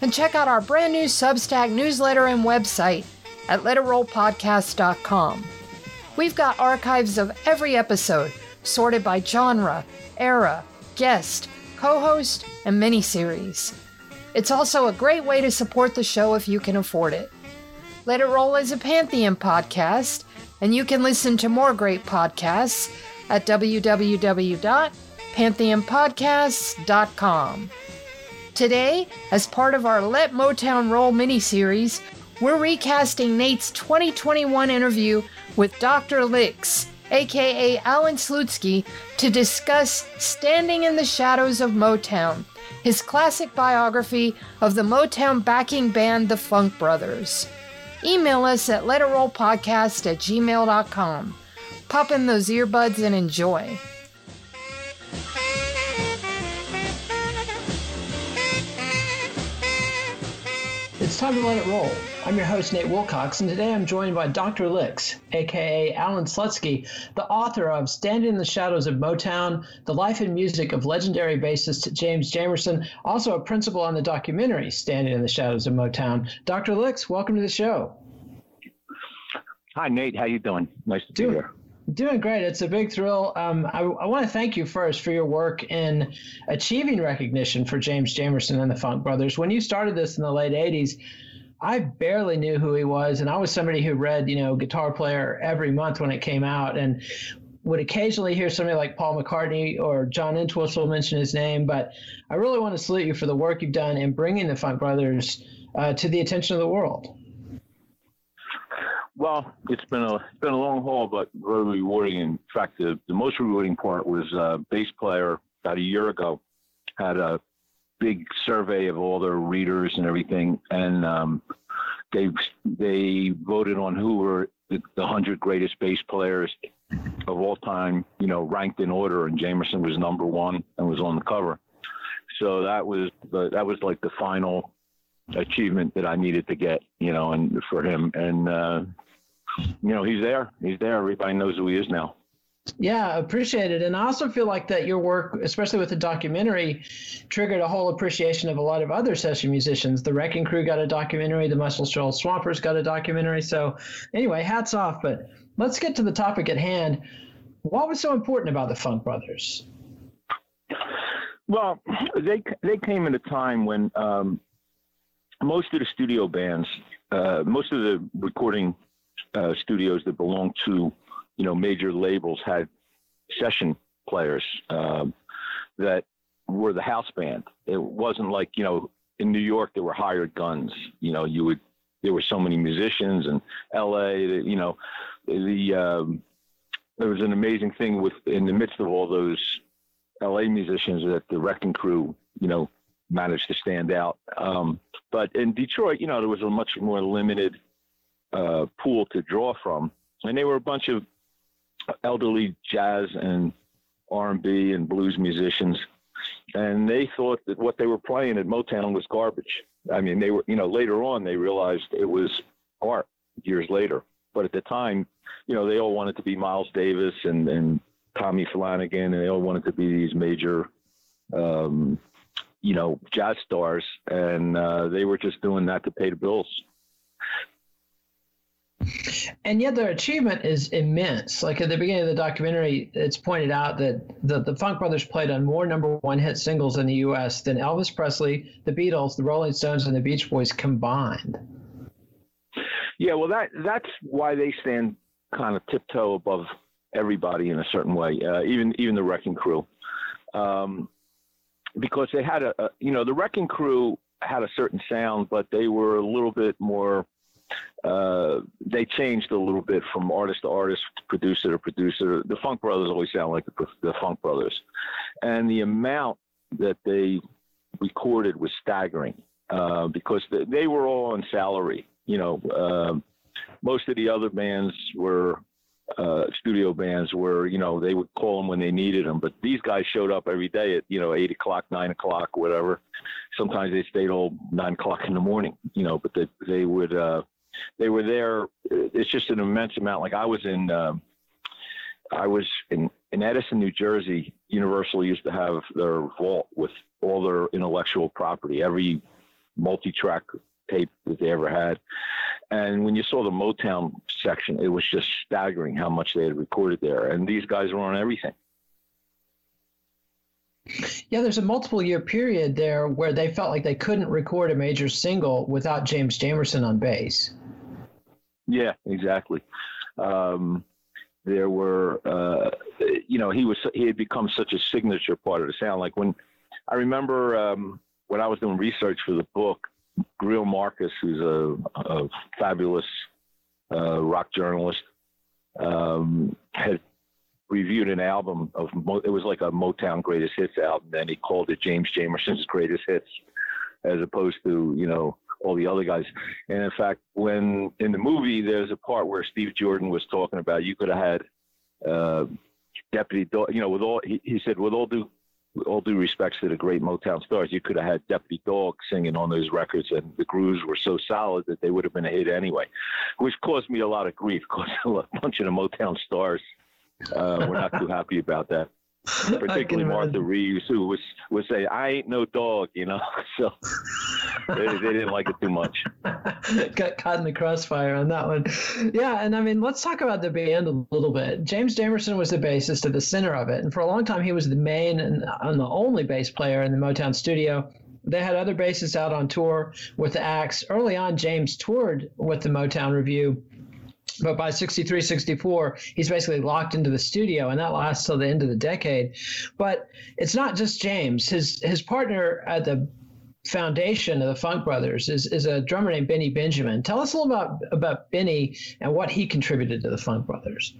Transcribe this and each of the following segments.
and check out our brand new Substack newsletter and website at letitrollpodcast.com. We've got archives of every episode sorted by genre, era, guest, co host, and miniseries. It's also a great way to support the show if you can afford it. Let It Roll is a Pantheon podcast, and you can listen to more great podcasts at www.pantheonpodcasts.com. Today, as part of our Let Motown Roll miniseries, we're recasting Nate's 2021 interview with Dr. Licks, aka Allan Slutsky, to discuss Standing in the Shadows of Motown, his classic biography of the Motown backing band The Funk Brothers. Email us at letitrollpodcast at gmail.com. Pop in those earbuds and enjoy. It's time to let it roll. I'm your host, Nate Wilcox, and today I'm joined by Dr. Licks, aka Allan Slutsky, the author of Standing in the Shadows of Motown, The Life and Music of legendary bassist James Jamerson, also a principal on the documentary Standing in the Shadows of Motown. Dr. Licks, welcome to the show. Hi, Nate. How you doing? Nice to doing, be here. Doing great. It's a big thrill. Um, I, I want to thank you first for your work in achieving recognition for James Jamerson and the Funk Brothers. When you started this in the late 80s, I barely knew who he was, and I was somebody who read, you know, Guitar Player every month when it came out, and would occasionally hear somebody like Paul McCartney or John Entwistle mention his name. But I really want to salute you for the work you've done in bringing the Funk Brothers uh, to the attention of the world. Well, it's been a it's been a long haul, but very rewarding. In fact, the, the most rewarding part was uh, bass player about a year ago had a big survey of all their readers and everything, and um, they they voted on who were the, the hundred greatest bass players of all time, you know, ranked in order, and Jamerson was number one and was on the cover. So that was the, that was like the final achievement that I needed to get, you know, and for him, and uh, you know, he's there, he's there. Everybody knows who he is now. Yeah, appreciate it. And I also feel like that your work, especially with the documentary, triggered a whole appreciation of a lot of other session musicians. The Wrecking Crew got a documentary, the Muscle Shoals Swampers got a documentary. So, anyway, hats off. But let's get to the topic at hand. What was so important about the Funk Brothers? Well, they they came at a time when um, most of the studio bands, uh, most of the recording uh, studios that belonged to you know, major labels had session players um, that were the house band. It wasn't like, you know, in New York, there were hired guns. You know, you would, there were so many musicians and LA, you know, the, um, there was an amazing thing with, in the midst of all those LA musicians that the Wrecking Crew, you know, managed to stand out. Um, but in Detroit, you know, there was a much more limited uh, pool to draw from. And they were a bunch of elderly jazz and R&B and blues musicians, and they thought that what they were playing at Motown was garbage. I mean, they were, you know, later on they realized it was art years later, but at the time, you know, they all wanted to be Miles Davis and and Tommy Flanagan, and they all wanted to be these major, um, you know, jazz stars, and uh, they were just doing that to pay the bills and yet their achievement is immense. Like at the beginning of the documentary, it's pointed out that the, the Funk Brothers played on more number one hit singles in the U.S. than Elvis Presley, the Beatles, the Rolling Stones, and the Beach Boys combined. Yeah, well, that that's why they stand kind of tiptoe above everybody in a certain way, uh, even even the Wrecking Crew, um, because they had a, a you know the Wrecking Crew had a certain sound, but they were a little bit more uh, they changed a little bit from artist to artist, producer to producer. The Funk Brothers always sound like the, the Funk Brothers, and the amount that they recorded was staggering. uh, because they were all on salary. You know, uh, most of the other bands were uh, studio bands where you know they would call them when they needed them, but these guys showed up every day at you know eight o'clock, nine o'clock, whatever. Sometimes they stayed all nine o'clock in the morning, you know, but they they would uh, they were there. It's just an immense amount. Like I was in. Um, I was in, in Edison, New Jersey. Universal used to have their vault with all their intellectual property, every multi-track tape that they ever had. And when you saw the Motown section, it was just staggering how much they had recorded there. And these guys were on everything. Yeah, there's a multiple year period there where they felt like they couldn't record a major single without James Jamerson on bass. Yeah, exactly. Um, there were, uh, you know, he was he had become such a signature part of the sound. Like when I remember um, when I was doing research for the book, Greil Marcus, who's a, a fabulous uh, rock journalist, um, had reviewed an album of it was like a Motown greatest hits album, and he called it James Jamerson's greatest hits, as opposed to you know all the other guys. And in fact, when in the movie there's a part where Steve Jordan was talking about you could have had uh, Deputy, Dog, you know, with all he, he said with all due with all due respects to the great Motown stars, you could have had Deputy Dog singing on those records, and the grooves were so solid that they would have been a hit anyway, which caused me a lot of grief because a bunch of the Motown stars uh, were not too happy about that. Particularly Martha Reeves, who was would say, "I ain't no dog," you know. So they, they didn't like it too much. Got caught in the crossfire on that one. Yeah, and I mean, let's talk about the band a little bit. James Jamerson was the bassist at the center of it, and for a long time he was the main and, and the only bass player in the Motown studio. They had other bassists out on tour with the acts. Early on, James toured with the Motown Revue but by 63 64 he's basically locked into the studio and that lasts till the end of the decade but it's not just james his his partner at the foundation of the funk brothers is, is a drummer named benny benjamin tell us a little about about benny and what he contributed to the funk brothers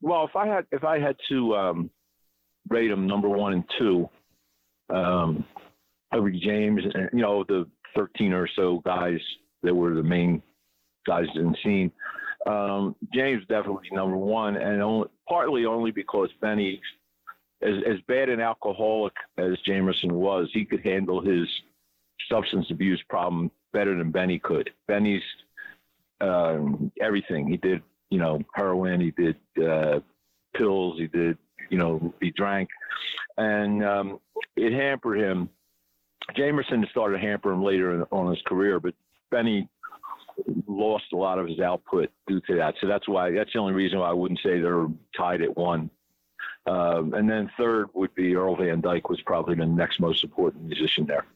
well if i had if i had to um, rate them number one and two um, over james and you know the 13 or so guys that were the main guys in the scene. Um, James definitely number one, and only, partly only because Benny, as, as bad an alcoholic as Jamerson was, he could handle his substance abuse problem better than Benny could. Benny's um, everything. He did, you know, heroin. He did uh, pills. He did, you know, he drank, and um, it hampered him. Jamerson started to hamper him later in, on his career, but Benny lost a lot of his output due to that. So that's why that's the only reason why I wouldn't say they're tied at one. Um, and then third would be Earl Van Dyke was probably the next most important musician there.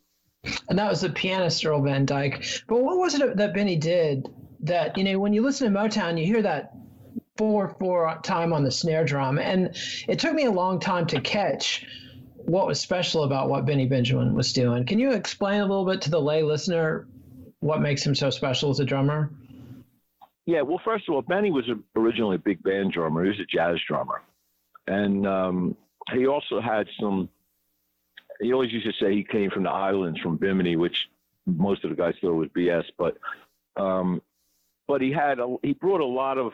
And that was the pianist Earl Van Dyke. But what was it that Benny did that you know when you listen to Motown, you hear that four four time on the snare drum, and it took me a long time to catch what was special about what Benny Benjamin was doing. Can you explain a little bit to the lay listener what makes him so special as a drummer? Yeah, well, first of all, Benny was originally a big band drummer. He was a jazz drummer, and um, he also had some. He always used to say he came from the islands, from Bimini, which most of the guys thought was BS. But um, but he had a, he brought a lot of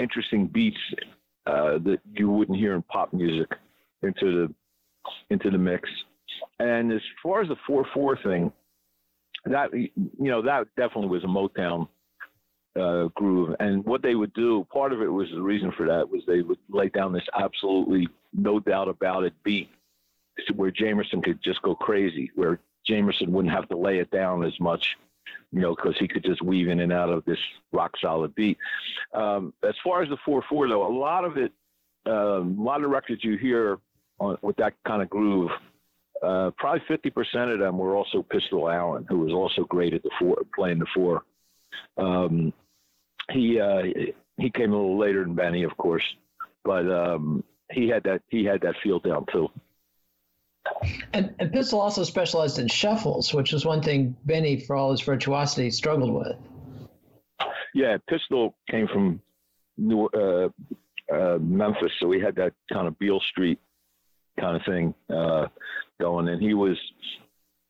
interesting beats uh, that you wouldn't hear in pop music into the into the mix. And as far as the four four thing, that you know that definitely was a Motown uh, groove. And what they would do, part of it was the reason for that was they would lay down this absolutely no doubt about it beat where Jamerson could just go crazy, where Jamerson wouldn't have to lay it down as much, you know, because he could just weave in and out of this rock solid beat. Um, as far as the 4 4, though, a lot of it, um, a lot of records you hear on, with that kind of groove uh, probably 50% of them were also Pistol Allen, who was also great at the four, playing the four. Um, he uh, he came a little later than Benny, of course, but um, he had that he had that feel down too. And, and Pistol also specialized in shuffles, which was one thing Benny, for all his virtuosity, struggled with. Yeah, Pistol came from New, uh, uh, Memphis, so he had that kind of Beale Street kind of thing. Uh, going, and he was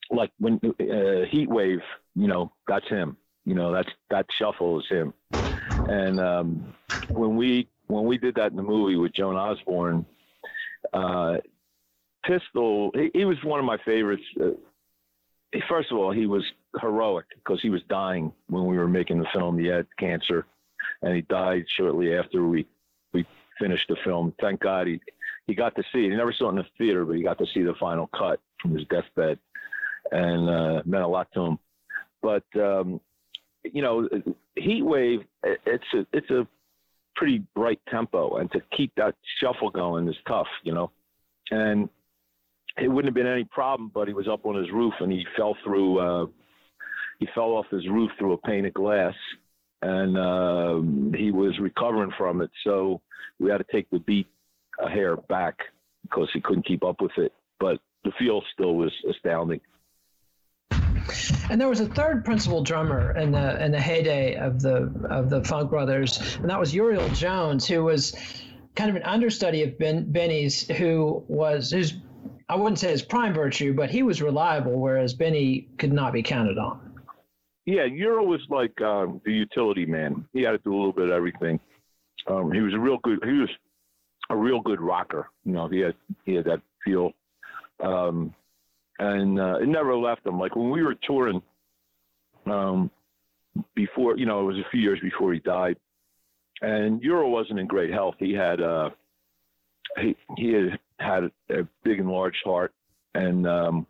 like when uh, Heat Wave, you know, that's him. You know, that's that shuffle is him. And um, when we when we did that in the movie with Joan Osborne, uh, Pistol, he, he, was one of my favorites. Uh, first of all, he was heroic because he was dying when we were making the film. He had cancer, and he died shortly after we we finished the film. Thank God he he got to see it. He never saw it in the theater, but he got to see the final cut from his deathbed, and uh, meant a lot to him. But um, you know, Heat Wave, it's a it's a pretty bright tempo, and to keep that shuffle going is tough, you know. And it wouldn't have been any problem, but he was up on his roof and he fell through. Uh, he fell off his roof through a pane of glass, and um, he was recovering from it. So we had to take the beat a hair back because he couldn't keep up with it. But the feel still was astounding. And there was a third principal drummer in the in the heyday of the of the Funk Brothers, and that was Uriel Jones, who was kind of an understudy of ben, Benny's, who was whose I wouldn't say his prime virtue, but he was reliable, whereas Benny could not be counted on. Yeah, Uriel was like um, the utility man. He had to do a little bit of everything. Um, he was a real good. He was a real good rocker. You know, he had he had that feel. Um, and uh, it never left him. Like when we were touring, um, before you know, it was a few years before he died, and Uriel wasn't in great health. He had uh, he he had had a big enlarged heart, and um,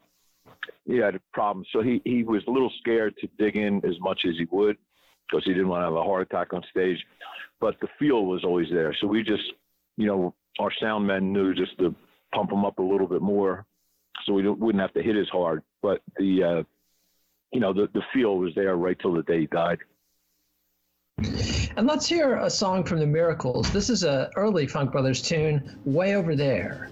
he had a problem. So he he was a little scared to dig in as much as he would because he didn't want to have a heart attack on stage. But the feel was always there. So we just, you know, our sound men knew just to pump him up a little bit more so we wouldn't have to hit as hard. But the, uh, you know, the, the feel was there right till the day he died. And let's hear a song from the Miracles. This is a early Funk Brothers tune, "Way Over There."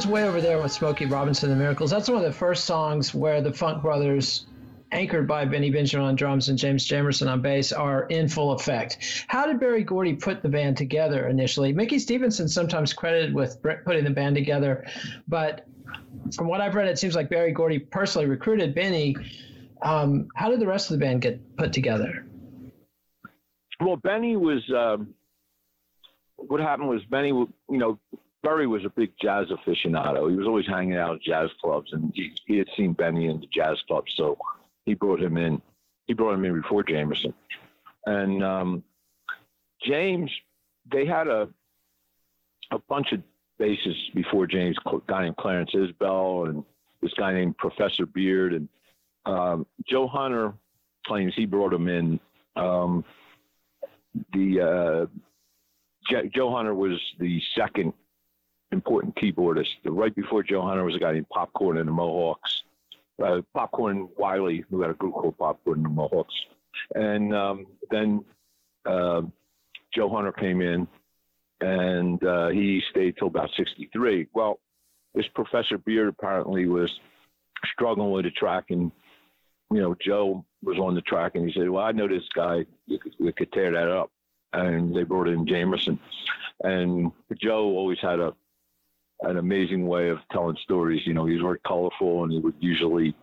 Was way over there with Smokey Robinson and the Miracles. That's one of the first songs where the Funk Brothers, anchored by Benny Benjamin on drums and James Jamerson on bass, are in full effect. How did Berry Gordy put the band together initially? Mickey Stevenson sometimes credited with putting the band together, but from what I've read, it seems like Berry Gordy personally recruited Benny. Um, how did the rest of the band get put together? Well, Benny was. Um, what happened was Benny, you know, Berry was a big jazz aficionado. He was always hanging out at jazz clubs, and he, he had seen Benny in the jazz clubs, so he brought him in. He brought him in before Jamerson, and um, James. They had a a bunch of basses before James. A guy named Clarence Isbell, and this guy named Professor Beard, and um, Joe Hunter claims he brought him in. Um, the uh, Joe Hunter was the second important keyboardist. Right before Joe Hunter was a guy named Popcorn and the Mohawks. Uh, Popcorn Wiley, who had a group called Popcorn and the Mohawks. And um, then uh, Joe Hunter came in and uh, he stayed till about 63. Well, this Professor Beard apparently was struggling with the track and you know, Joe was on the track and he said, Well, I know this guy, we could tear that up. And they brought in Jamerson. And Joe always had a an amazing way of telling stories. You know, he was very colorful, and he would usually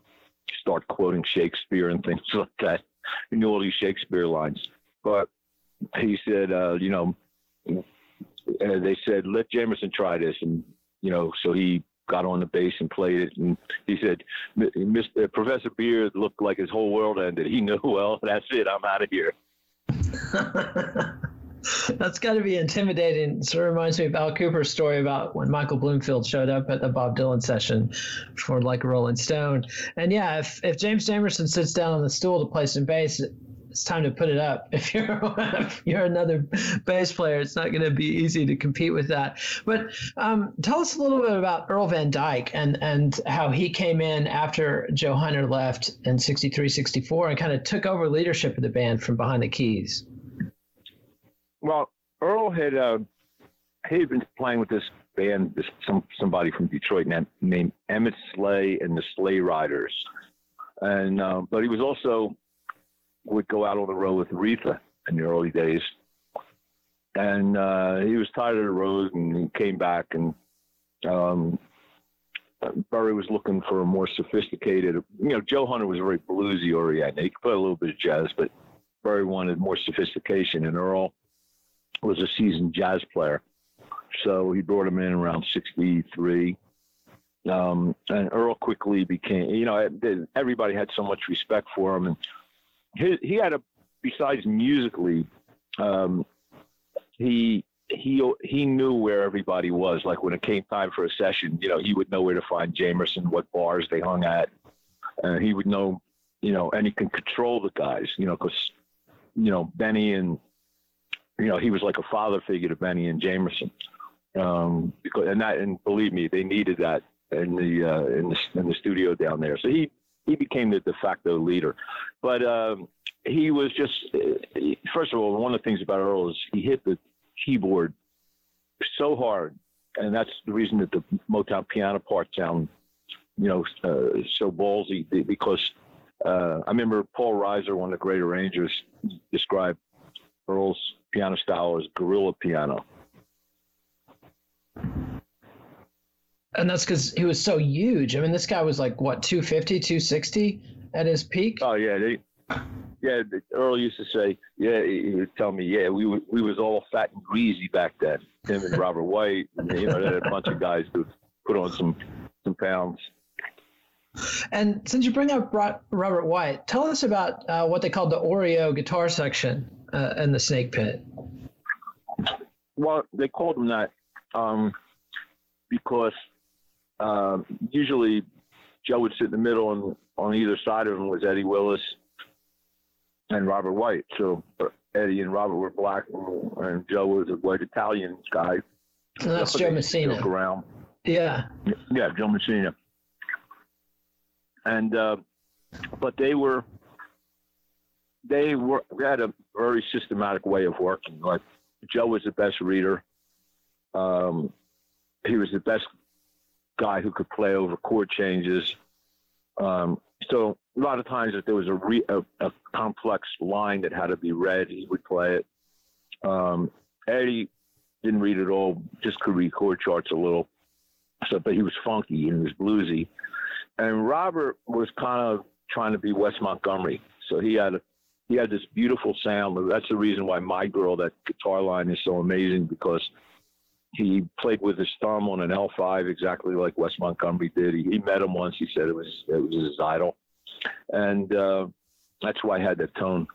start quoting Shakespeare and things like that. He knew all these Shakespeare lines, but he said, uh, you know, uh, they said let Jamerson try this, and you know, so he got on the bass and played it, and he said, Mr. Uh, Professor Beard looked like his whole world ended. He knew, well, that's it, I'm out of here. That's got to be intimidating. It sort of reminds me of Al Kooper's story about when Michael Bloomfield showed up at the Bob Dylan session for like Rolling Stone. And yeah, if, if James Jamerson sits down on the stool to play some bass, it's time to put it up. If you're if you're another bass player, it's not going to be easy to compete with that. But um, tell us a little bit about Earl Van Dyke and and how he came in after Joe Hunter left in 63, 64 and kind of took over leadership of the band from behind the keys. Well, Earl had uh, he had been playing with this band, this some somebody from Detroit named Emmett Slay and the Sleigh Riders, and uh, but he was also would go out on the road with Aretha in the early days, and uh, he was tired of the road and he came back and. Um, Berry was looking for a more sophisticated, you know, Joe Hunter was very bluesy oriented. He could play a little bit of jazz, but Berry wanted more sophistication, and Earl was a seasoned jazz player. So he brought him in around 63. Um, and Earl quickly became, you know, everybody had so much respect for him. And his, he had a, besides musically, um, he, he, he knew where everybody was. Like when it came time for a session, you know, he would know where to find Jamerson, what bars they hung at. Uh, he would know, you know, and he can control the guys, you know, because, you know, Benny and, you know, he was like a father figure to Benny and Jamerson um, because and that and believe me, they needed that in the uh, in the in the studio down there. So he he became the de facto leader, but um, he was just first of all one of the things about Earl is he hit the keyboard so hard, and that's the reason that the Motown piano part sound you know uh, so ballsy because. Uh, I remember Paul Riser, one of the great arrangers, described Earl's piano style as guerrilla piano And that's because he was so huge. I mean, this guy was like, what, 250, 260 at his peak? Oh, yeah. They, yeah, Earl used to say, yeah, he would tell me, yeah, we were, we was all fat and greasy back then. Him and Robert White, and, you know, a bunch of guys who put on some some pounds. And since you bring up Robert White, tell us about uh, what they called the Oreo guitar section uh, in the Snake Pit. Well, they called them that um, because um, usually Joe would sit in the middle, and on either side of him was Eddie Willis and Robert White. So uh, Eddie and Robert were black, and Joe was a white Italian guy. So that's Joe Messina. Around. Yeah. Yeah, Joe Messina. And uh, but they were they were they had a very systematic way of working. Like Joe was the best reader. Um, he was the best guy who could play over chord changes. Um, so a lot of times, if there was a, re, a, a, complex line that had to be read, he would play it. Um, Eddie didn't read it all, just could read chord charts a little. So, but he was funky and he was bluesy. And Robert was kind of trying to be Wes Montgomery, so he had a, he had this beautiful sound. That's the reason why my girl, that guitar line, is so amazing because he played with his thumb on an L5 exactly like Wes Montgomery did. He, he met him once. He said it was it was his idol, and uh, that's why I had that tone.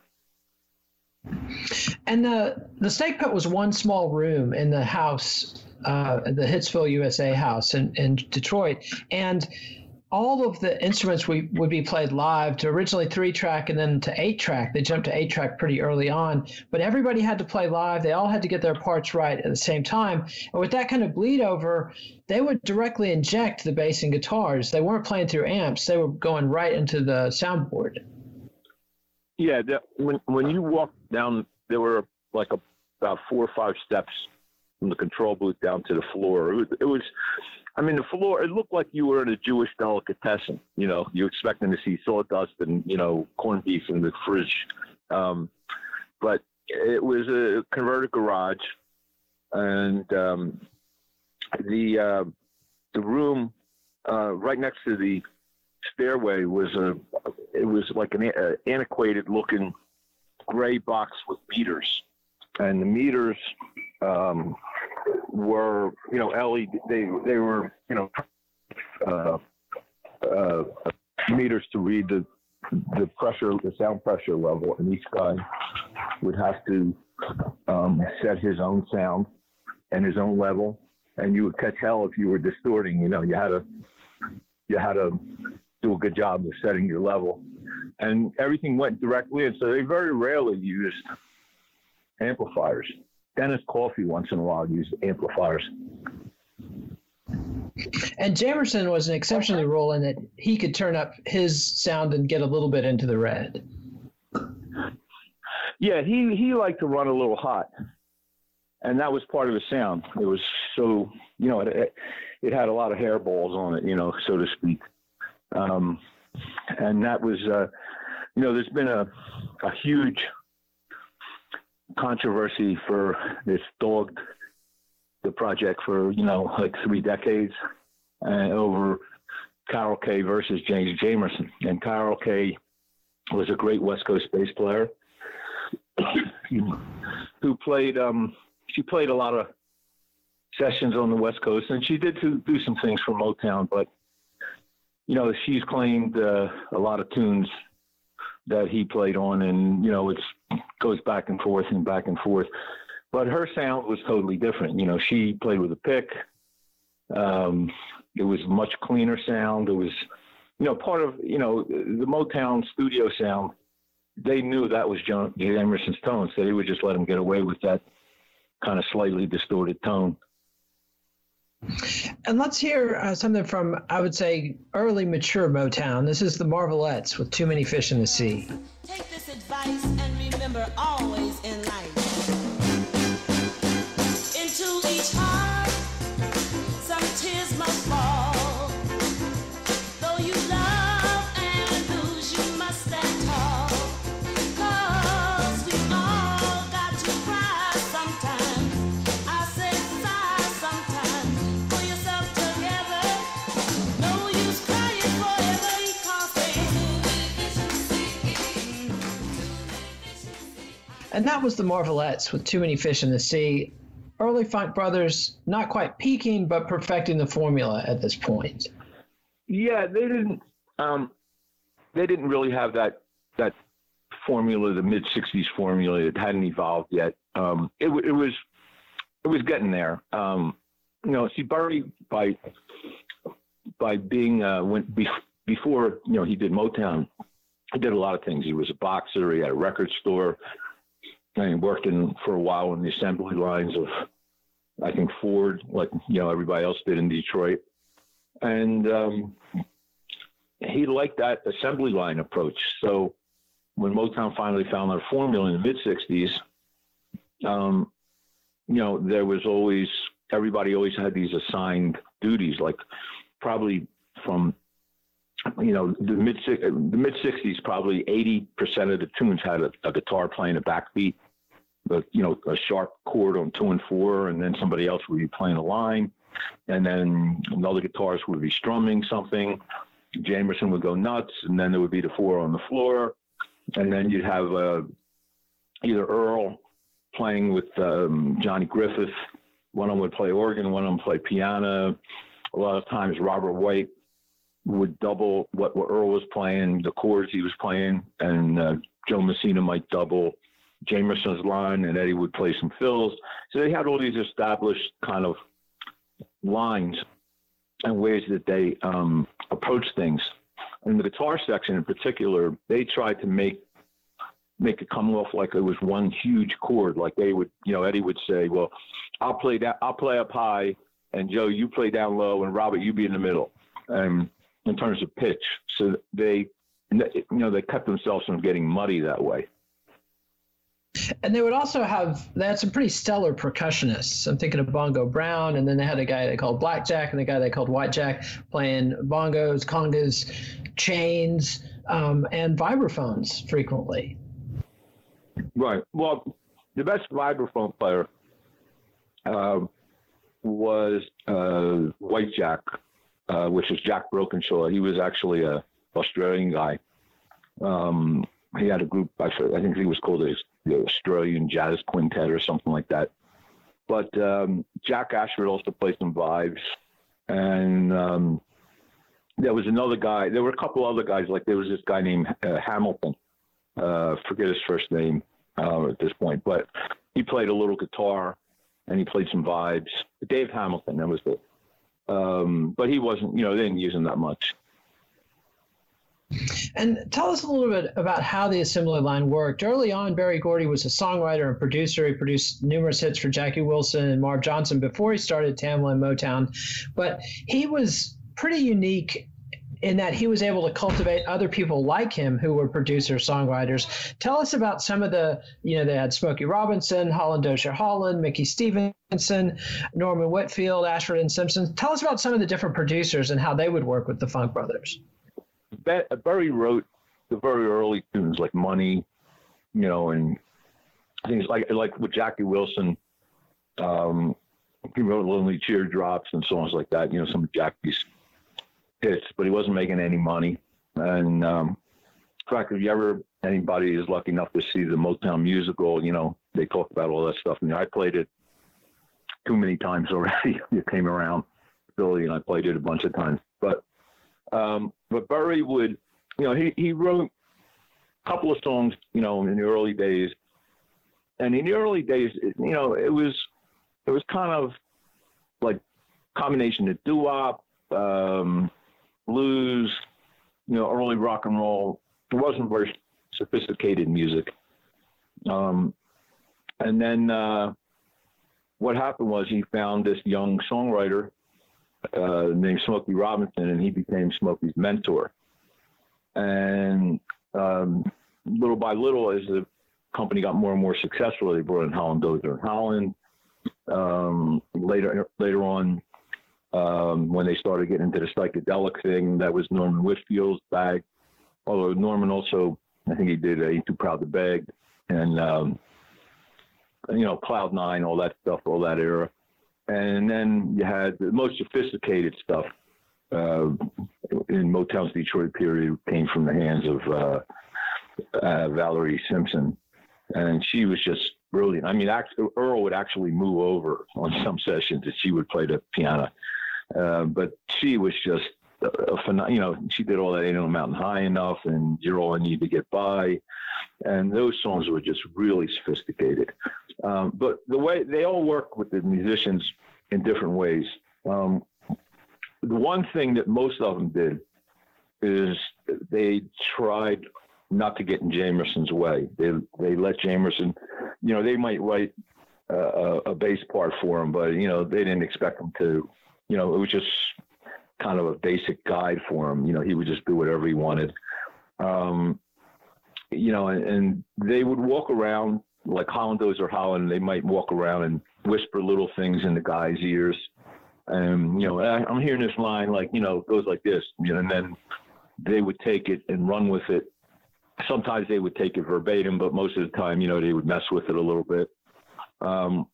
And the the snake pit was one small room in the house, uh, the Hitsville USA house in, in Detroit, and all of the instruments we would be played live to originally three track and then to eight track. They jumped to eight track pretty early on, but everybody had to play live. They all had to get their parts right at the same time. And with that kind of bleed over, they would directly inject the bass and guitars. They weren't playing through amps. They were going right into the soundboard. Yeah, when when you walked down, there were like a, about four or five steps from the control booth down to the floor. It was, it was I mean, the floor, it looked like you were in a Jewish delicatessen. You know, you're expecting to see sawdust and, you know, corned beef in the fridge. Um, but it was a converted garage. And um, the, uh, the room uh, right next to the stairway was a, it was like an uh, antiquated looking gray box with meters. And the meters, um, were, you know, LED, they, they were, you know, uh, uh, meters to read the, the pressure, the sound pressure level, and each guy would have to um, set his own sound and his own level, and you would catch hell if you were distorting. You know, you had to you had to do a good job of setting your level. and everything went directly in. So they very rarely used amplifiers. Dennis Coffey once in a while used amplifiers. And Jamerson was an exceptionally role in that he could turn up his sound and get a little bit into the red. Yeah, he he liked to run a little hot, and that was part of his sound. It was so you know it it had a lot of hairballs on it, you know, so to speak. Um, and that was uh, you know there's been a a huge controversy for this dogged the project for you know like three decades uh, over Carol Kaye versus James Jamerson, and Carol Kaye was a great West Coast bass player who played. Um, she played a lot of sessions on the West Coast, and she did do, do some things for Motown. But you know, she's claimed uh, a lot of tunes that he played on, and you know, it goes back and forth and back and forth. But her sound was totally different. You know, she played with a pick. Um, it was much cleaner sound. It was, you know, part of you know the Motown studio sound. They knew that was Jamerson's tone, so they would just let him get away with that kind of slightly distorted tone. And let's hear uh, something from, I would say, early mature Motown. This is the Marvelettes with Too Many Fish in the Sea. Take this advice and remember always in life. And that was the Marvelettes with Too Many Fish in the Sea. Early Funk Brothers, not quite peaking, but perfecting the formula at this point. Yeah, they didn't. Um, they didn't really have that that formula, the mid '60s formula. It hadn't evolved yet. Um, it, it, was it was getting there. Um, you know, see, Berry by by being uh, when before you know he did Motown, he did a lot of things. He was a boxer. He had a record store. I worked in for a while in the assembly lines of, I think Ford, like you know everybody else did in Detroit, and um, he liked that assembly line approach. So when Motown finally found their formula in the mid '60s, um, you know there was always everybody always had these assigned duties, like probably from you know, the mid the mid '60s, probably 80 percent of the tunes had a, a, guitar playing a backbeat, but you know, a sharp chord on two and four, and then somebody else would be playing a line, and then another guitarist would be strumming something. Jamerson would go nuts, and then there would be the four on the floor, and then you'd have uh, either Earl playing with um, Johnny Griffith. One of them would play organ, one of them play piano. A lot of times, Robert White would double what, what Earl was playing, the chords he was playing, and uh, Joe Messina might double Jamerson's line, and Eddie would play some fills. So they had all these established kind of lines and ways that they um, approach things. In the guitar section, in particular, they tried to make make it come off like it was one huge chord. Like they would, you know, Eddie would say, "Well, I'll play that. I'll play up high, and Joe, you play down low, and Robert, you be in the middle." Um, in terms of pitch. So they, you know, they cut themselves from getting muddy that way. And they would also have they had some pretty stellar percussionists. I'm thinking of Bongo Brown, and then they had a guy they called Blackjack and a guy they called Whitejack playing bongos, congas, chains, um, and vibraphones frequently. Right. Well, the best vibraphone player uh, was uh, Whitejack uh, which is Jack Brokensha. He was actually a Australian guy. Um, he had a group. I, think he was called the Australian Jazz Quintet or something like that. But um, Jack Ashford also played some vibes, and um, there was another guy. There were a couple other guys. Like there was this guy named uh, Hamilton. Uh, forget his first name uh, at this point, but he played a little guitar and he played some vibes. Dave Hamilton, that was the um, but he wasn't, you know, they didn't use him that much. And tell us a little bit about how the assembly line worked. Early on, Berry Gordy was a songwriter and producer. He produced numerous hits for Jackie Wilson and Marv Johnson before he started Tamla and Motown. But he was pretty unique in that he was able to cultivate other people like him who were producers, songwriters. Tell us about some of the, you know, they had Smokey Robinson, Holland Dozier Holland, Mickey Stevenson, Norman Whitfield, Ashford and Simpson. Tell us about some of the different producers and how they would work with the Funk Brothers. Berry wrote the very early tunes like Money, you know, and things like like with Jackie Wilson. Um, he wrote Lonely Teardrops and songs like that, you know, some of Jackie's hits, but he wasn't making any money. And um, in fact, if you ever anybody is lucky enough to see the Motown musical, you know, they talk about all that stuff. And I played it too many times already. it came around Philly, and I played it a bunch of times. But um, but Berry would, you know, he he wrote a couple of songs, you know, in the early days. And in the early days, you know, it was it was kind of like combination of doo wop, um, blues, you know, early rock and roll. It wasn't very sophisticated music. Um, and then uh, what happened was he found this young songwriter uh, named Smokey Robinson, and he became Smokey's mentor. And um, little by little, as the company got more and more successful, they brought in Holland Dozier and Holland. Um, later, later on, um, when they started getting into the psychedelic thing. That was Norman Whitfield's bag. Although Norman also, I think he did Ain't Too Proud to Beg and, um, you know, Cloud Nine, all that stuff, all that era. And then you had the most sophisticated stuff uh, in Motown's Detroit period came from the hands of uh, uh, Valerie Simpson. And she was just brilliant. I mean, actually, Earl would actually move over on some sessions and she would play the piano. Uh, but she was just a, a you know, she did all that Ain't No Mountain High Enough and You're All I Need to Get By. And those songs were just really sophisticated. Um, but the way they all work with the musicians in different ways. Um, the one thing that most of them did is they tried not to get in Jamerson's way. They they let Jamerson, you know, they might write uh, a bass part for him, but you know they didn't expect him to you know, it was just kind of a basic guide for him. You know, he would just do whatever he wanted. Um, you know, and, and, they would walk around like Holland or Holland. They might walk around and whisper little things in the guy's ears. And, you know, I'm hearing this line like, you know, goes like this, you know, and then they would take it and run with it. Sometimes they would take it verbatim, but most of the time, you know, they would mess with it a little bit. Um,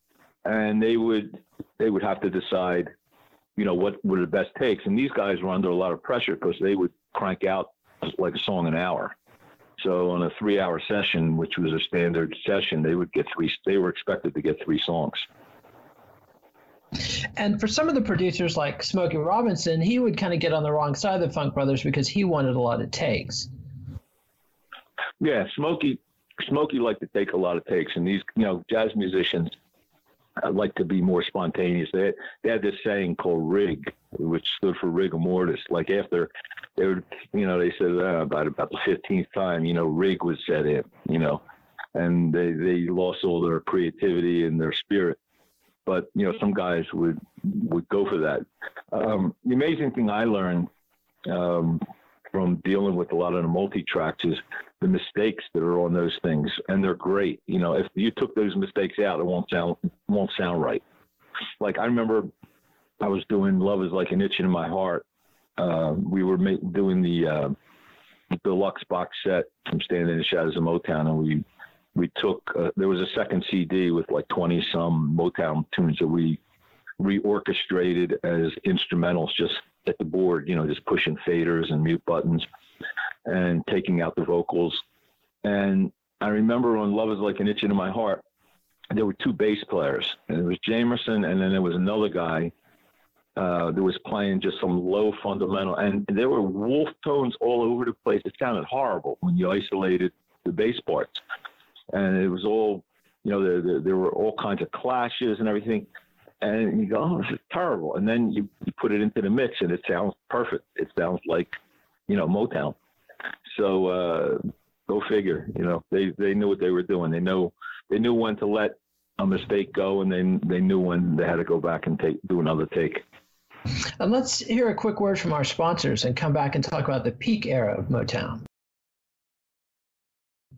and they would, they would have to decide, you know, what were the best takes. And these guys were under a lot of pressure because they would crank out like a song an hour. So on a three hour session, which was a standard session, they would get three, they were expected to get three songs. And for some of the producers like Smokey Robinson, he would kind of get on the wrong side of the Funk Brothers because he wanted a lot of takes. Yeah, Smokey Smokey liked to take a lot of takes, and these you know jazz musicians I like to be more spontaneous. They, they had this saying called RIG, which stood for rigor mortis. Like after they would, you know, they said uh, about about the fifteenth time, you know, rig was set in, you know, and they they lost all their creativity and their spirit. But you know, some guys would would go for that. Um, the amazing thing I learned um, from dealing with a lot of the multi tracks is the mistakes that are on those things, and they're great. You know, if you took those mistakes out, it won't sound won't sound right. Like I remember, I was doing "Love Is Like an Itch in My Heart." Uh, we were ma- doing the uh, deluxe box set from Standing in the Shadows of Motown, and we we took uh, there was a second CD with like twenty some Motown tunes that we reorchestrated as instrumentals just at the board, you know, just pushing faders and mute buttons and taking out the vocals. And I remember on Love is Like an Itch in My Heart, there were two bass players, and it was Jamerson, and then there was another guy uh, that was playing just some low fundamental, and there were wolf tones all over the place. It sounded horrible when you isolated the bass parts, and it was all, you know, there, there, there were all kinds of clashes and everything. And you go, oh, this is terrible. And then you, you put it into the mix, and it sounds perfect. It sounds like, you know, Motown. So uh, go figure. You know, they they knew what they were doing. They know they knew when to let a mistake go, and they they knew when they had to go back and take do another take. And let's hear a quick word from our sponsors and come back and talk about the peak era of Motown.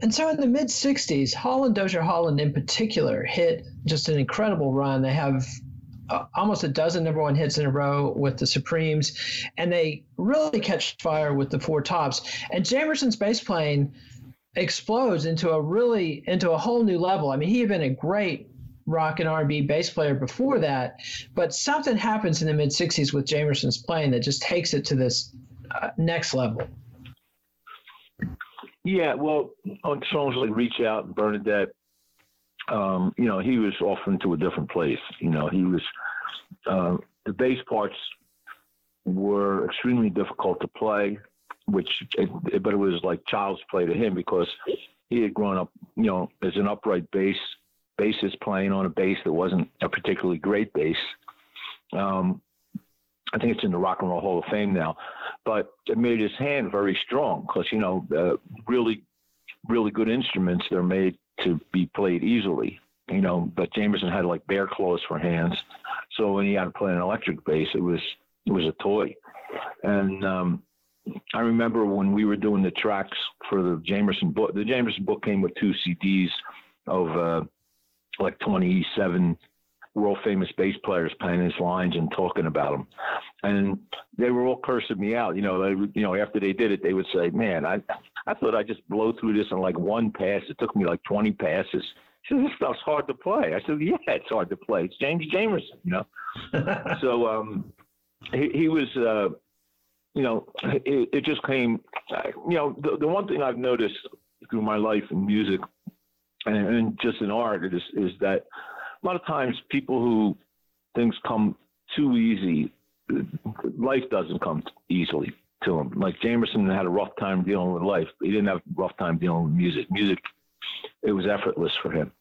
And so in the mid 60s, Holland, Dozier Holland in particular hit just an incredible run. They have uh, almost a dozen number one hits in a row with the Supremes, and they really catch fire with the Four Tops. And Jamerson's bass playing explodes into a really into a whole new level. I mean, he had been a great rock and R&B bass player before that, but something happens in the mid '60s with Jamerson's playing that just takes it to this uh, next level. Yeah, well, on songs like "Reach Out" and "Bernadette," um, you know, he was off into a different place. You know, he was uh, the bass parts were extremely difficult to play, which, it, but it was like child's play to him because he had grown up, you know, as an upright bass bassist playing on a bass that wasn't a particularly great bass. Um, I think it's in the Rock and Roll Hall of Fame now, but it made his hand very strong because you know uh, really, really good instruments they're made to be played easily. You know, but Jamerson had like bear claws for hands, so when he had to play an electric bass, it was it was a toy. And um, I remember when we were doing the tracks for the Jamerson book. The Jamerson book came with two CDs of uh, like 27 world famous bass players playing his lines and talking about them. And they were all cursing me out. You know, they, you know, after they did it, they would say, "Man, I, I thought I just blow through this in like one pass. It took me like 20 passes." She said, "This stuff's hard to play." I said, "Yeah, it's hard to play. It's James Jamerson, you know." so um, he, he was. Uh, you know, it, it just came. You know, the, the one thing I've noticed through my life in music and, and just in art is is that a lot of times people who things come too easy, life doesn't come easily to them. Like Jamerson had a rough time dealing with life. He didn't have a rough time dealing with music. Music, it was effortless for him.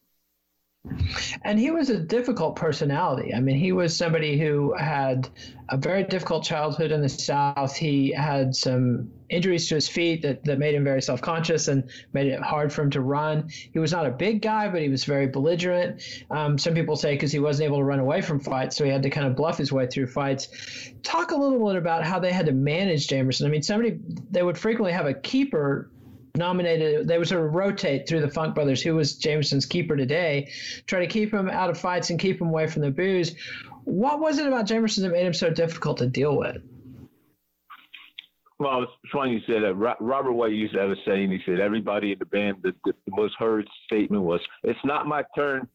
And he was a difficult personality. I mean, he was somebody who had a very difficult childhood in the South. He had some injuries to his feet that, that made him very self conscious and made it hard for him to run. He was not a big guy, but he was very belligerent. Um, some people say because he wasn't able to run away from fights, so he had to kind of bluff his way through fights. Talk a little bit about how they had to manage Jamerson. I mean, somebody, they would frequently have a keeper nominated. They would sort of rotate through the Funk Brothers, who was Jamerson's keeper today, try to keep him out of fights and keep him away from the booze. What was it about Jamerson that made him so difficult to deal with? Well, it's funny you said that. Robert White used to have a saying. He said, "Everybody in the band, the, the, the most heard statement was, it's not my turn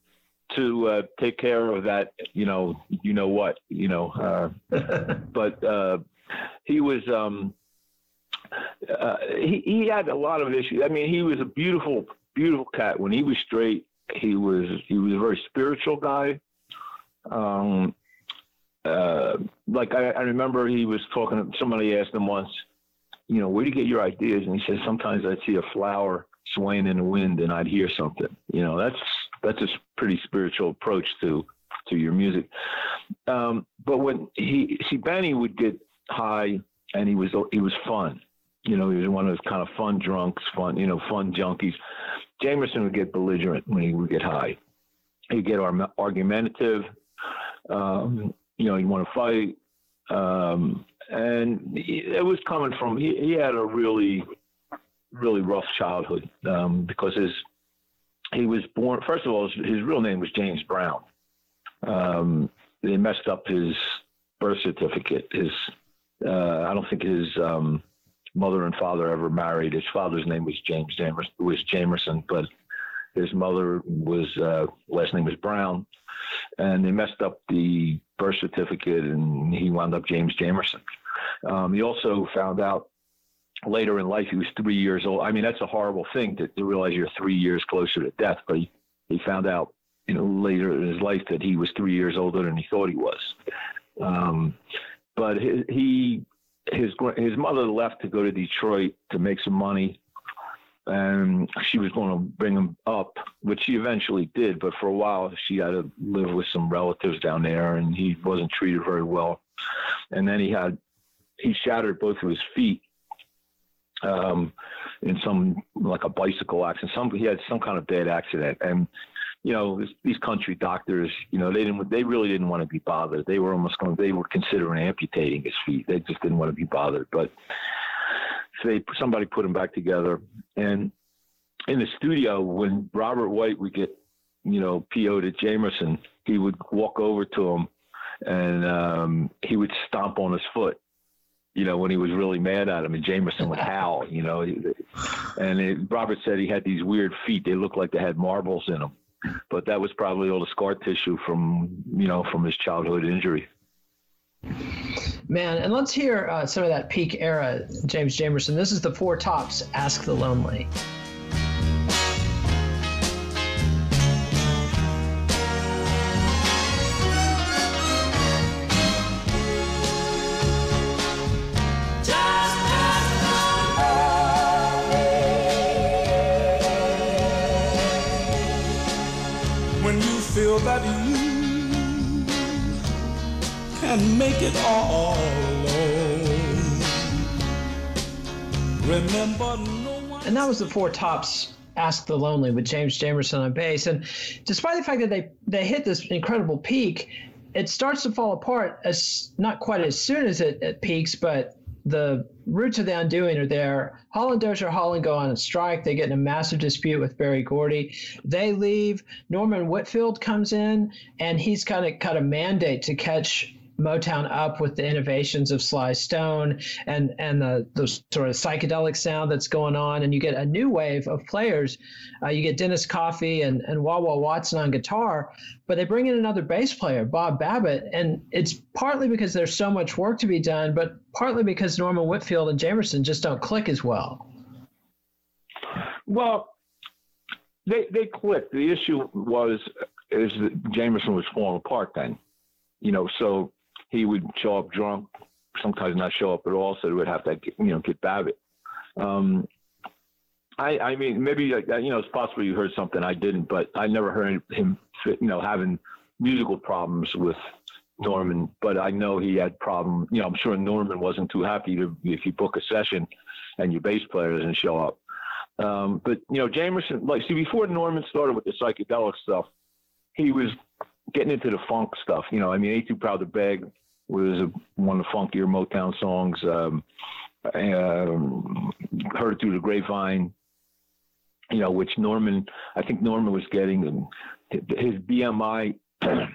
to uh, take care of that. You know, you know what, you know." Uh, but uh, he was. Um, uh, he, he had a lot of issues. I mean, he was a beautiful, beautiful cat. When he was straight, he was he was a very spiritual guy. Um, uh, like I, I remember he was talking. Somebody asked him once, you know, where do you get your ideas? And he said, sometimes I'd see a flower swaying in the wind and I'd hear something. You know, that's that's a pretty spiritual approach to to your music. Um, but when he see Benny would get high and he was he was fun. You know, he was one of those kind of fun drunks, fun, you know, fun junkies. Jamerson would get belligerent when he would get high. He'd get argumentative. Um, you know, he'd want to fight. Um, and it was coming from, he, he, had a really, really rough childhood um, because his, he was born, first of all, his, his real name was James Brown. Um, they messed up his birth certificate. His, uh, I don't think his, um, mother and father ever married. His father's name was James Jamerson, was Jamerson, but his mother was uh, last name was Brown, and they messed up the birth certificate, and he wound up James Jamerson. Um, he also found out later in life he was three years old. I mean, that's a horrible thing to, to realize you're three years closer to death, but he, he found out you know later in his life that he was three years older than he thought he was. Um, but he, he his his mother left to go to Detroit to make some money, and she was going to bring him up, which she eventually did. But for a while, she had to live with some relatives down there, and he wasn't treated very well. And then he had he shattered both of his feet, um, in some like a bicycle accident. Some he had some kind of bad accident, and you know these country doctors, you know, they didn't they really didn't want to be bothered. They were almost going they were considering amputating his feet. They just didn't want to be bothered, but. So they somebody put him back together, and in the studio when Robert White would get, you know, PO'd at Jamerson, he would walk over to him and um, he would stomp on his foot, you know, when he was really mad at him. And Jamerson would howl, you know. And it, Robert said he had these weird feet. They looked like they had marbles in them. But that was probably all the scar tissue from, you know, from his childhood injury. Man, and let's hear uh, some of that peak era, James Jamerson. This is the Four Tops, Ask the Lonely. And make it all alone. Remember no And that was the Four Tops Ask the Lonely with James Jamerson on bass. And despite the fact that they, they hit this incredible peak, it starts to fall apart as not quite as soon as it, it peaks, but the roots of the undoing are there. Holland Dozier Holland go on a strike. They get in a massive dispute with Berry Gordy. They leave. Norman Whitfield comes in, and he's kind of got a mandate to catch Motown up with the innovations of Sly Stone and and the, the sort of psychedelic sound that's going on, and you get a new wave of players. Uh, you get Dennis Coffey and and Wah Watson on guitar, but they bring in another bass player, Bob Babbitt, and it's partly because there's so much work to be done, but partly because Norman Whitfield and Jamerson just don't click as well. Well, they they clicked. The issue was is that Jamerson was falling apart then you know, so he would show up drunk, sometimes not show up at all. So they would have to, you know, get Babbitt. Um, I, I mean, maybe you know, it's possible you heard something I didn't, but I never heard him, you know, having musical problems with Norman. But I know he had problem. You know, I'm sure Norman wasn't too happy to if you book a session and your bass player doesn't show up. Um, but you know, Jamerson, like, see, before Norman started with the psychedelic stuff, he was getting into the funk stuff. You know, I mean, "Ain't Too Proud to Beg" was a, one of the funkier Motown songs. Um, um, heard through the grapevine. You know, which Norman, I think Norman was getting his BMI.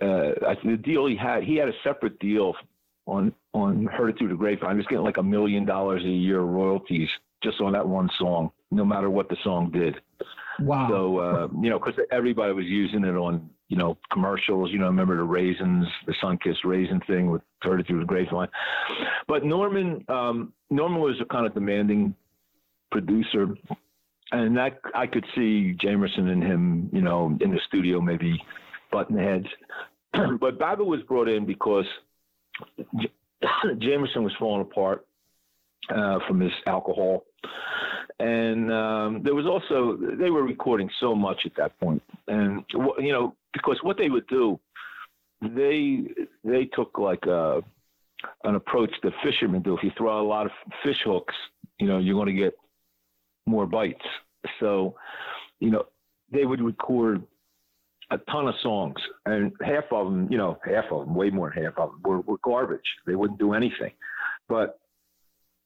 Uh, the deal he had, he had a separate deal on on heard it through the grapevine. He was getting like a million dollars a year royalties just on that one song, no matter what the song did. Wow. So uh, you know, because everybody was using it on you know, commercials. You know, remember the raisins, the Sunkist raisin thing with heard it through the grapevine. But Norman, um, Norman was a kind of demanding producer, and that I could see Jamerson and him, you know, in the studio maybe button heads. but Babbitt was brought in because Jamerson was falling apart uh, from his alcohol and um, there was also they were recording so much at that point, and you know because what they would do, they they took like a an approach that fishermen do. If you throw a lot of fish hooks, you know you're going to get more bites. So, you know, they would record a ton of songs, and half of them, you know, half of them, way more than half of them, were, were garbage. They wouldn't do anything, but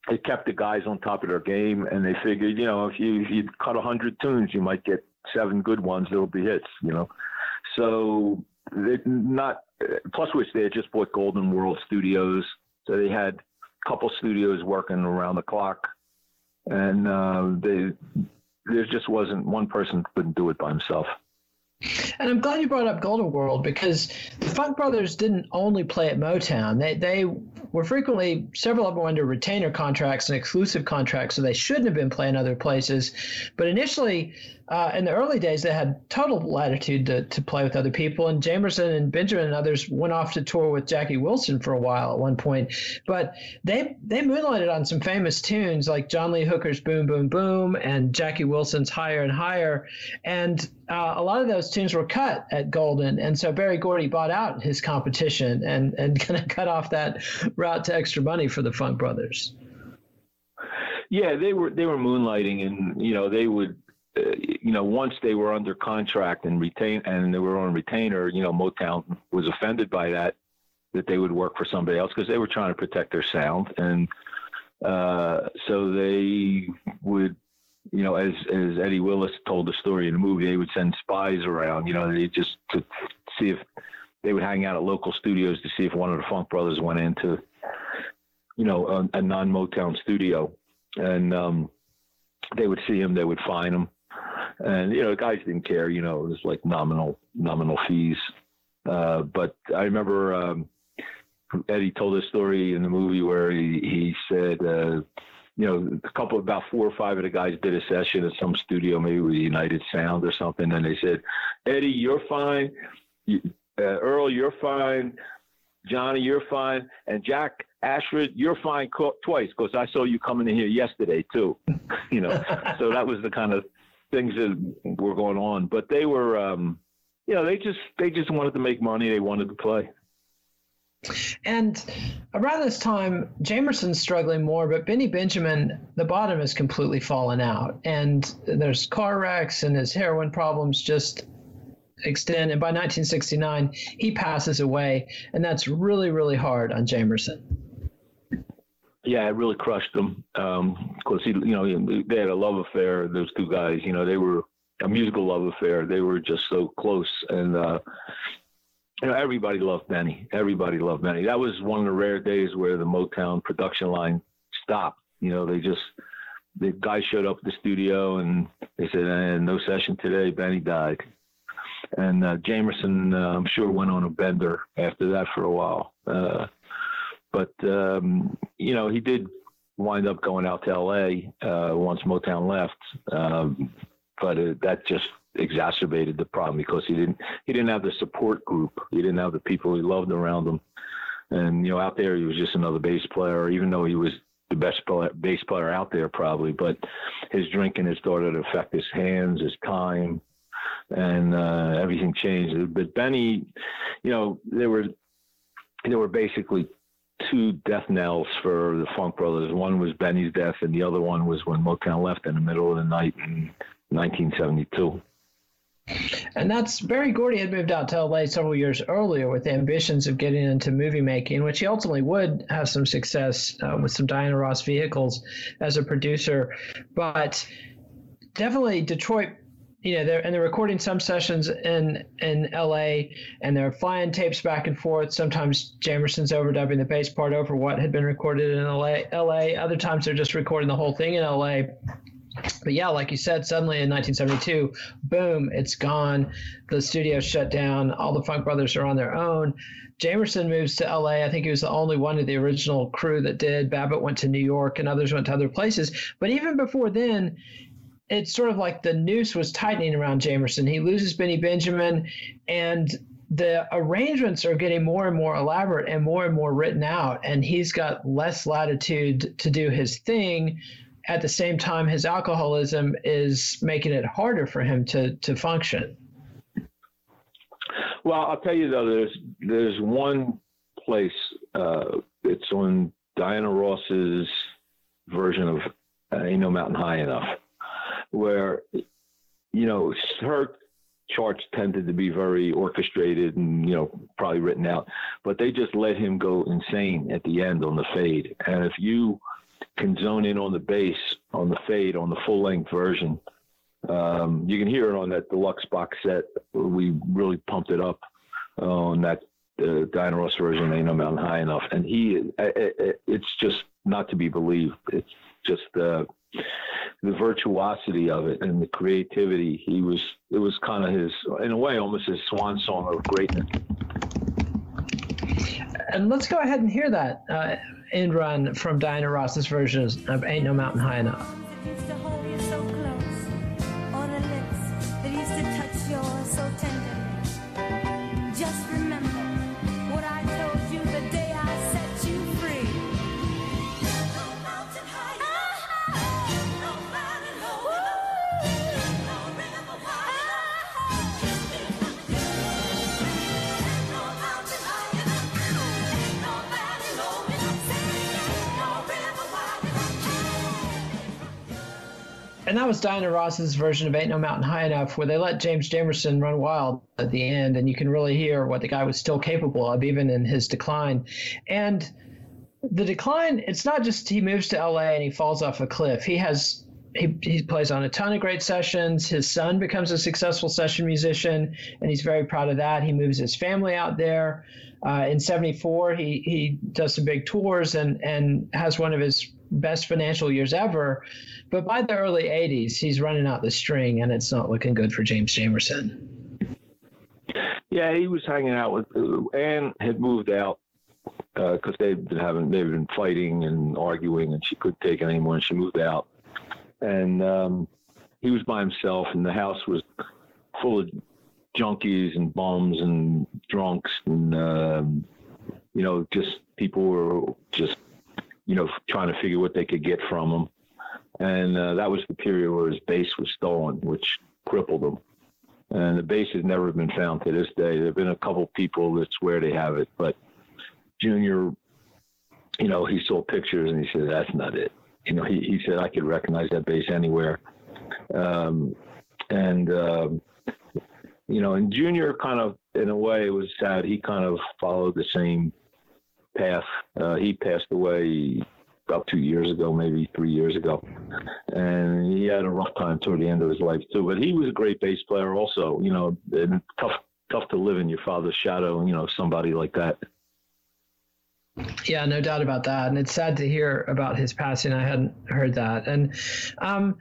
it kept the guys on top of their game, and they figured, you know, if you if you cut hundred tunes, you might get seven good ones that'll be hits, you know. So not plus which they had just bought Golden World Studios, so they had a couple studios working around the clock, and uh, they there just wasn't one person couldn't do it by himself. And I'm glad you brought up Golden World because the Funk Brothers didn't only play at Motown. They they were frequently several of them under retainer contracts and exclusive contracts, so they shouldn't have been playing other places. But initially, uh, in the early days, they had total latitude to, to play with other people. And Jamerson and Benjamin and others went off to tour with Jackie Wilson for a while at one point. But they they moonlighted on some famous tunes like John Lee Hooker's Boom Boom Boom and Jackie Wilson's Higher and Higher. And uh, a lot of those tunes were cut at Golden. And so Berry Gordy bought out his competition and, and kind of cut off that route to extra money for the Funk Brothers. Yeah, they were they were moonlighting, and you know they would, uh, you know, once they were under contract and retain and they were on retainer, you know, Motown was offended by that that they would work for somebody else because they were trying to protect their sound, and uh, so they would. You know, as as Eddie Willis told the story in the movie, they would send spies around. You know, they just to see if they would hang out at local studios to see if one of the Funk Brothers went into, you know, a, a non Motown studio, and um, they would see him, they would find him, and you know, the guys didn't care. You know, it was like nominal nominal fees. Uh, but I remember um, Eddie told a story in the movie where he, he said, uh, you know, a couple about four or five of the guys did a session at some studio, maybe with United Sound or something, and they said, Eddie, you're fine. You, uh, Earl, you're fine. Johnny, you're fine. And Jack Ashford, you're fine co- twice because I saw you coming in here yesterday too. you know, so that was the kind of things that were going on. But they were, um, you know, they just they just wanted to make money. They wanted to play. And around this time, Jamerson's struggling more, but Benny Benjamin, the bottom has completely fallen out. And there's car wrecks and his heroin problems just extend. And by 1969, he passes away. And that's really, really hard on Jamerson. Yeah, it really crushed him. Um, of course, he, you know, they had a love affair. Those two guys, you know, they were a musical love affair. They were just so close, and uh, you know, everybody loved Benny. Everybody loved Benny. That was one of the rare days where the Motown production line stopped. You know, they just the guy showed up at the studio and they said, eh, "No session today. Benny died." And uh, Jamerson, uh, I'm sure, went on a bender after that for a while. Uh, but um, you know, he did wind up going out to L.A. Uh, once Motown left, um, but that just exacerbated the problem because he didn't he didn't have the support group. He didn't have the people he loved around him. And you know, out there he was just another bass player, even though he was the best bass player out there probably. But his drinking had started to affect his hands, his time, and uh, everything changed. But Benny, you know, there were there were basically two death knells for the Funk Brothers. One was Benny's death, and the other one was when Motown left in the middle of the night in 1972. And that's Berry Gordy had moved out to LA several years earlier with ambitions of getting into movie making, which he ultimately would have some success uh, with some Diana Ross vehicles as a producer. But definitely Detroit you know, they're and they're recording some sessions in in L.A. and they're flying tapes back and forth. Sometimes Jamerson's overdubbing the bass part over what had been recorded in L.A. L.A. Other times they're just recording the whole thing in L.A. But yeah, like you said, suddenly in 1972, boom, it's gone. The studio shut down. All the Funk Brothers are on their own. Jamerson moves to LA. I think he was the only one of the original crew that did. Babbitt went to New York and others went to other places. But even before then, it's sort of like the noose was tightening around Jamerson. He loses Benny Benjamin, and the arrangements are getting more and more elaborate and more and more written out, and he's got less latitude to do his thing. At the same time, his alcoholism is making it harder for him to to function. Well, I'll tell you though, there's there's one place. Uh, it's on Diana Ross's version of uh, "Ain't No Mountain High Enough." where you know her charts tended to be very orchestrated and you know probably written out but they just let him go insane at the end on the fade and if you can zone in on the bass on the fade on the full length version. Um, you can hear it on that deluxe box set. We really pumped it up on that uh, Diana Ross version ain't no mountain high enough. And he it, it, it's just not to be believed. It's just uh, the virtuosity of it and the creativity. He was it was kind of his in a way almost his swan song of greatness. And let's go ahead and hear that. Uh, end run from Diana Ross's version of "Ain't No Mountain High Enough." And that was Diana Ross's version of Ain't No Mountain High Enough, where they let James Jamerson run wild at the end, and you can really hear what the guy was still capable of, even in his decline. And the decline, it's not just he moves to LA and he falls off a cliff. He has he, he plays on a ton of great sessions. His son becomes a successful session musician, and he's very proud of that. He moves his family out there. Uh, in '74, he he does some big tours and and has one of his best financial years ever. But by the early '80s, he's running out the string, and it's not looking good for James Jamerson. Yeah, he was hanging out with Anne had moved out because uh, they've been having they've been fighting and arguing, and she couldn't take it anymore, and she moved out and um, he was by himself, and the house was full of junkies and bums and drunks, and um, you know, just people were just you know trying to figure what they could get from him, and uh, that was the period where his bass was stolen, which crippled him. And the bass has never been found to this day. There have been a couple people that swear they have it, but Junior, you know, he saw pictures and he said, "That's not it." you know, he, he said I could recognize that bass anywhere. Um, and, um, you know, and Junior kind of, in a way, it was sad. He kind of followed the same path. Uh, he passed away about two years ago, maybe three years ago. And he had a rough time toward the end of his life, too. But he was a great bass player, also, you know, tough, tough to live in your father's shadow, you know, somebody like that. Yeah, no doubt about that, and it's sad to hear about his passing. I hadn't heard that, and um,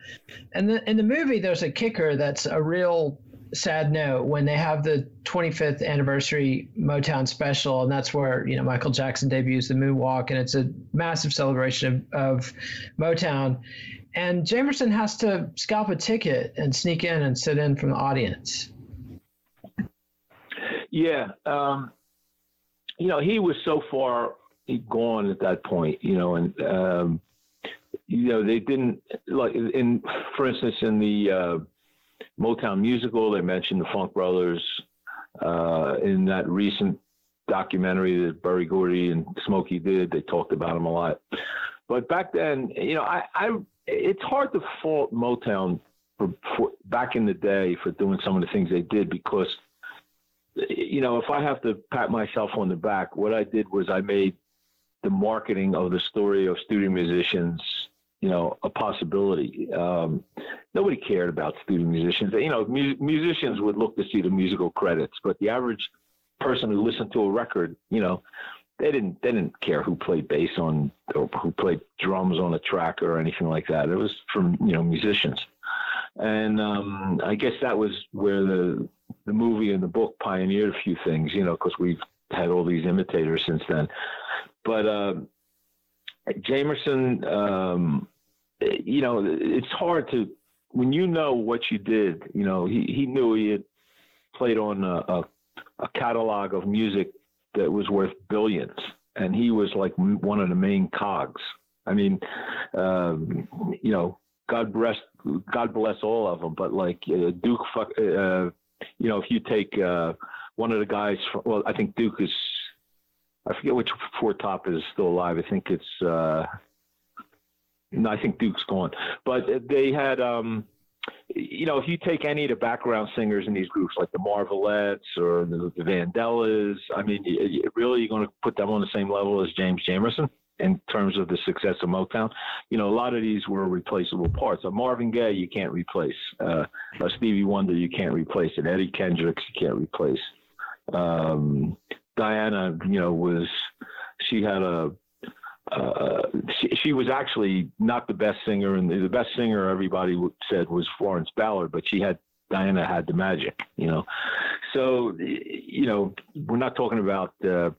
and the, in the movie, there's a kicker that's a real sad note when they have the 25th anniversary Motown special, and that's where you know Michael Jackson debuts the Moonwalk, and it's a massive celebration of, of Motown. And Jamerson has to scalp a ticket and sneak in and sit in from the audience. Yeah, um, you know he was so far gone at that point, you know, and um, you know they didn't like in, for instance, in the uh, Motown musical, they mentioned the Funk Brothers uh, in that recent documentary that Berry Gordy and Smokey did. They talked about them a lot, but back then, you know, I, I it's hard to fault Motown for, for back in the day for doing some of the things they did because you know, if I have to pat myself on the back, what I did was I made the marketing of the story of studio musicians, you know, a possibility. Um, nobody cared about studio musicians. You know, mu- musicians would look to see the musical credits, but the average person who listened to a record, you know, they didn't they didn't care who played bass on or who played drums on a track or anything like that. It was from you know musicians, and um, I guess that was where the the movie and the book pioneered a few things. You know, because we've had all these imitators since then. But uh, Jamerson, um, you know, it's hard to when you know what you did. You know, he he knew he had played on a, a, a catalog of music that was worth billions, and he was like one of the main cogs. I mean, um, you know, God bless God bless all of them, but like uh, Duke, uh, you know, if you take uh, one of the guys, from, well, I think Duke is I forget which four top is still alive. I think it's uh, no, I think Duke's gone. But they had, um, you know, if you take any of the background singers in these groups, like the Marvelettes or the, the Vandellas, I mean, really, you're going to put them on the same level as James Jamerson in terms of the success of Motown. You know, a lot of these were replaceable parts. A Marvin Gaye, you can't replace. Uh, a Stevie Wonder, you can't replace. An Eddie Kendricks, you can't replace. Um, Diana, you know, was she had a uh, she, she, was actually not the best singer, and the best singer everybody said was Florence Ballard, but she had Diana had the magic, you know. So, you know, we're not talking about uh,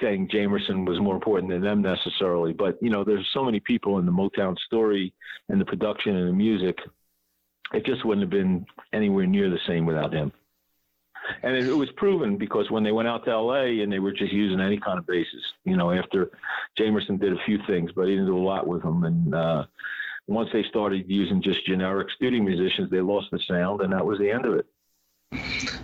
saying Jamerson was more important than them necessarily, but you know, there's so many people in the Motown story and the production and the music. It just wouldn't have been anywhere near the same without him and it, it, was proven because when they went out to L.A. and they were just using any kind of basses, you know, after Jamerson did a few things, but he didn't do a lot with them. And uh, once they started using just generic studio musicians, they lost the sound, and that was the end of it.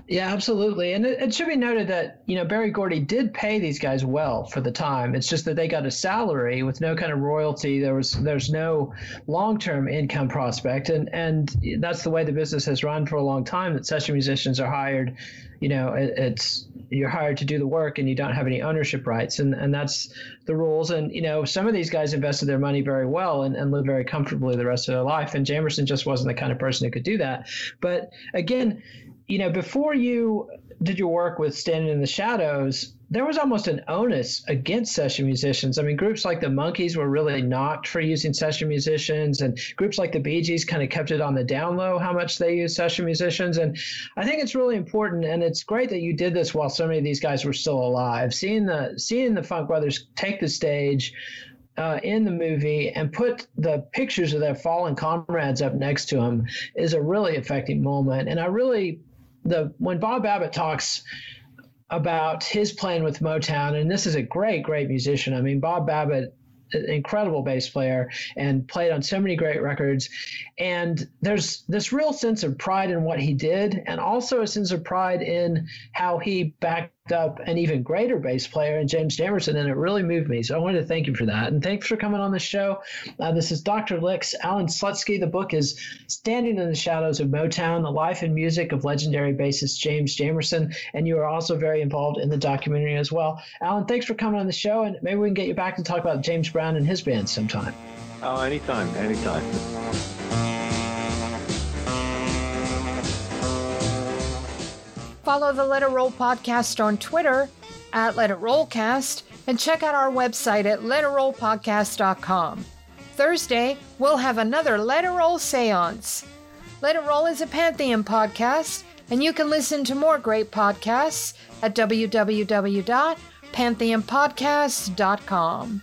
Yeah, absolutely. And it, it, should be noted that, you know, Berry Gordy did pay these guys well for the time. It's just that they got a salary with no kind of royalty. There was there's no long-term income prospect and and that's the way the business has run for a long time that session musicians are hired, you know, it, it's you're hired to do the work and you don't have any ownership rights and and that's the rules and you know, some of these guys invested their money very well and, and lived very comfortably the rest of their life and Jamerson just wasn't the kind of person who could do that. But again, you know, before you did your work with Standing in the Shadows, there was almost an onus against session musicians. I mean, groups like the Monkees were really knocked for using session musicians, and groups like the Bee Gees kind of kept it on the down low how much they use session musicians. And I think it's really important, and it's great that you did this while so many of these guys were still alive. Seeing the seeing the Funk Brothers take the stage. Uh, in the movie and put the pictures of their fallen comrades up next to them is a really affecting moment. And I really the when Bob Babbitt talks about his playing with Motown, and this is a great, great musician. I mean, Bob Babbitt incredible bass player and played on so many great records. And there's this real sense of pride in what he did, and also a sense of pride in how he backed up an even greater bass player in James Jamerson, and it really moved me. So I wanted to thank you for that. And thanks for coming on the show. Uh, this is Dr. Licks, Allan Slutsky. The book is Standing in the Shadows of Motown, the life and music of legendary bassist James Jamerson. And you are also very involved in the documentary as well. Alan, thanks for coming on the show, and maybe we can get you back to talk about James Brown and his band sometime. Oh, anytime, anytime. Follow the Let It Roll podcast on Twitter at Let It Rollcast and check out our website at letitrollpodcast.com. Thursday, we'll have another Let It Roll seance. Let It Roll is a Pantheon podcast, and you can listen to more great podcasts at www.pantheonpodcasts.com.